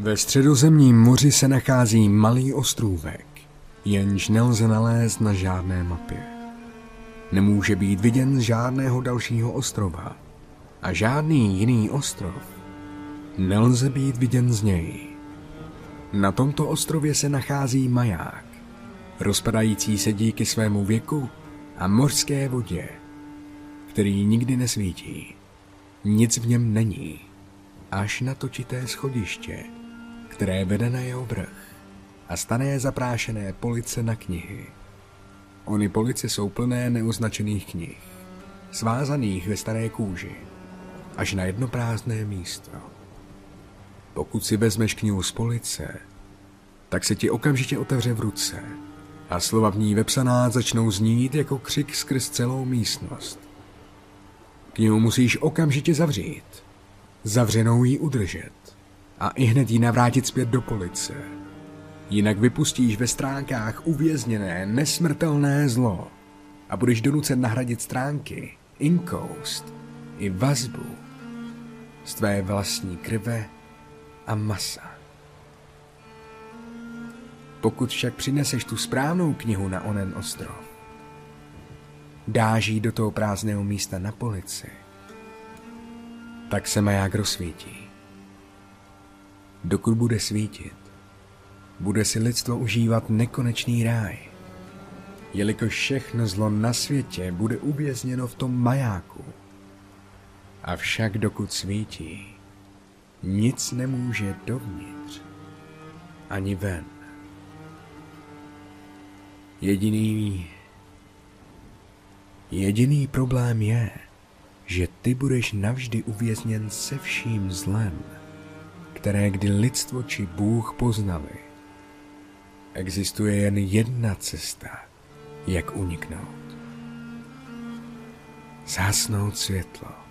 Ve středozemním moři se nachází malý ostrůvek, jenž nelze nalézt na žádné mapě. Nemůže být viděn z žádného dalšího ostrova a žádný jiný ostrov nelze být viděn z něj. Na tomto ostrově se nachází maják, rozpadající se díky svému věku a mořské vodě, který nikdy nesvítí. Nic v něm není, až na točité schodiště, které vede na jeho vrch a stané zaprášené police na knihy. Ony police jsou plné neoznačených knih, svázaných ve staré kůži, až na jedno prázdné místo. Pokud si vezmeš knihu z police, tak se ti okamžitě otevře v ruce a slova v ní vepsaná začnou znít jako křik skrz celou místnost. Knihu musíš okamžitě zavřít, zavřenou ji udržet a i hned ji navrátit zpět do police. Jinak vypustíš ve stránkách uvězněné, nesmrtelné zlo a budeš donucen nahradit stránky, inkoust i vazbu z tvé vlastní krve a masa. Pokud však přineseš tu správnou knihu na onen ostrov, ji do toho prázdného místa na polici, tak se maják rozsvítí. Dokud bude svítit, bude si lidstvo užívat nekonečný ráj, jelikož všechno zlo na světě bude uvězněno v tom majáku. Avšak dokud svítí, nic nemůže dovnitř ani ven. Jediný Jediný problém je, že ty budeš navždy uvězněn se vším zlem, které kdy lidstvo či Bůh poznali. Existuje jen jedna cesta, jak uniknout. Zhasnout světlo.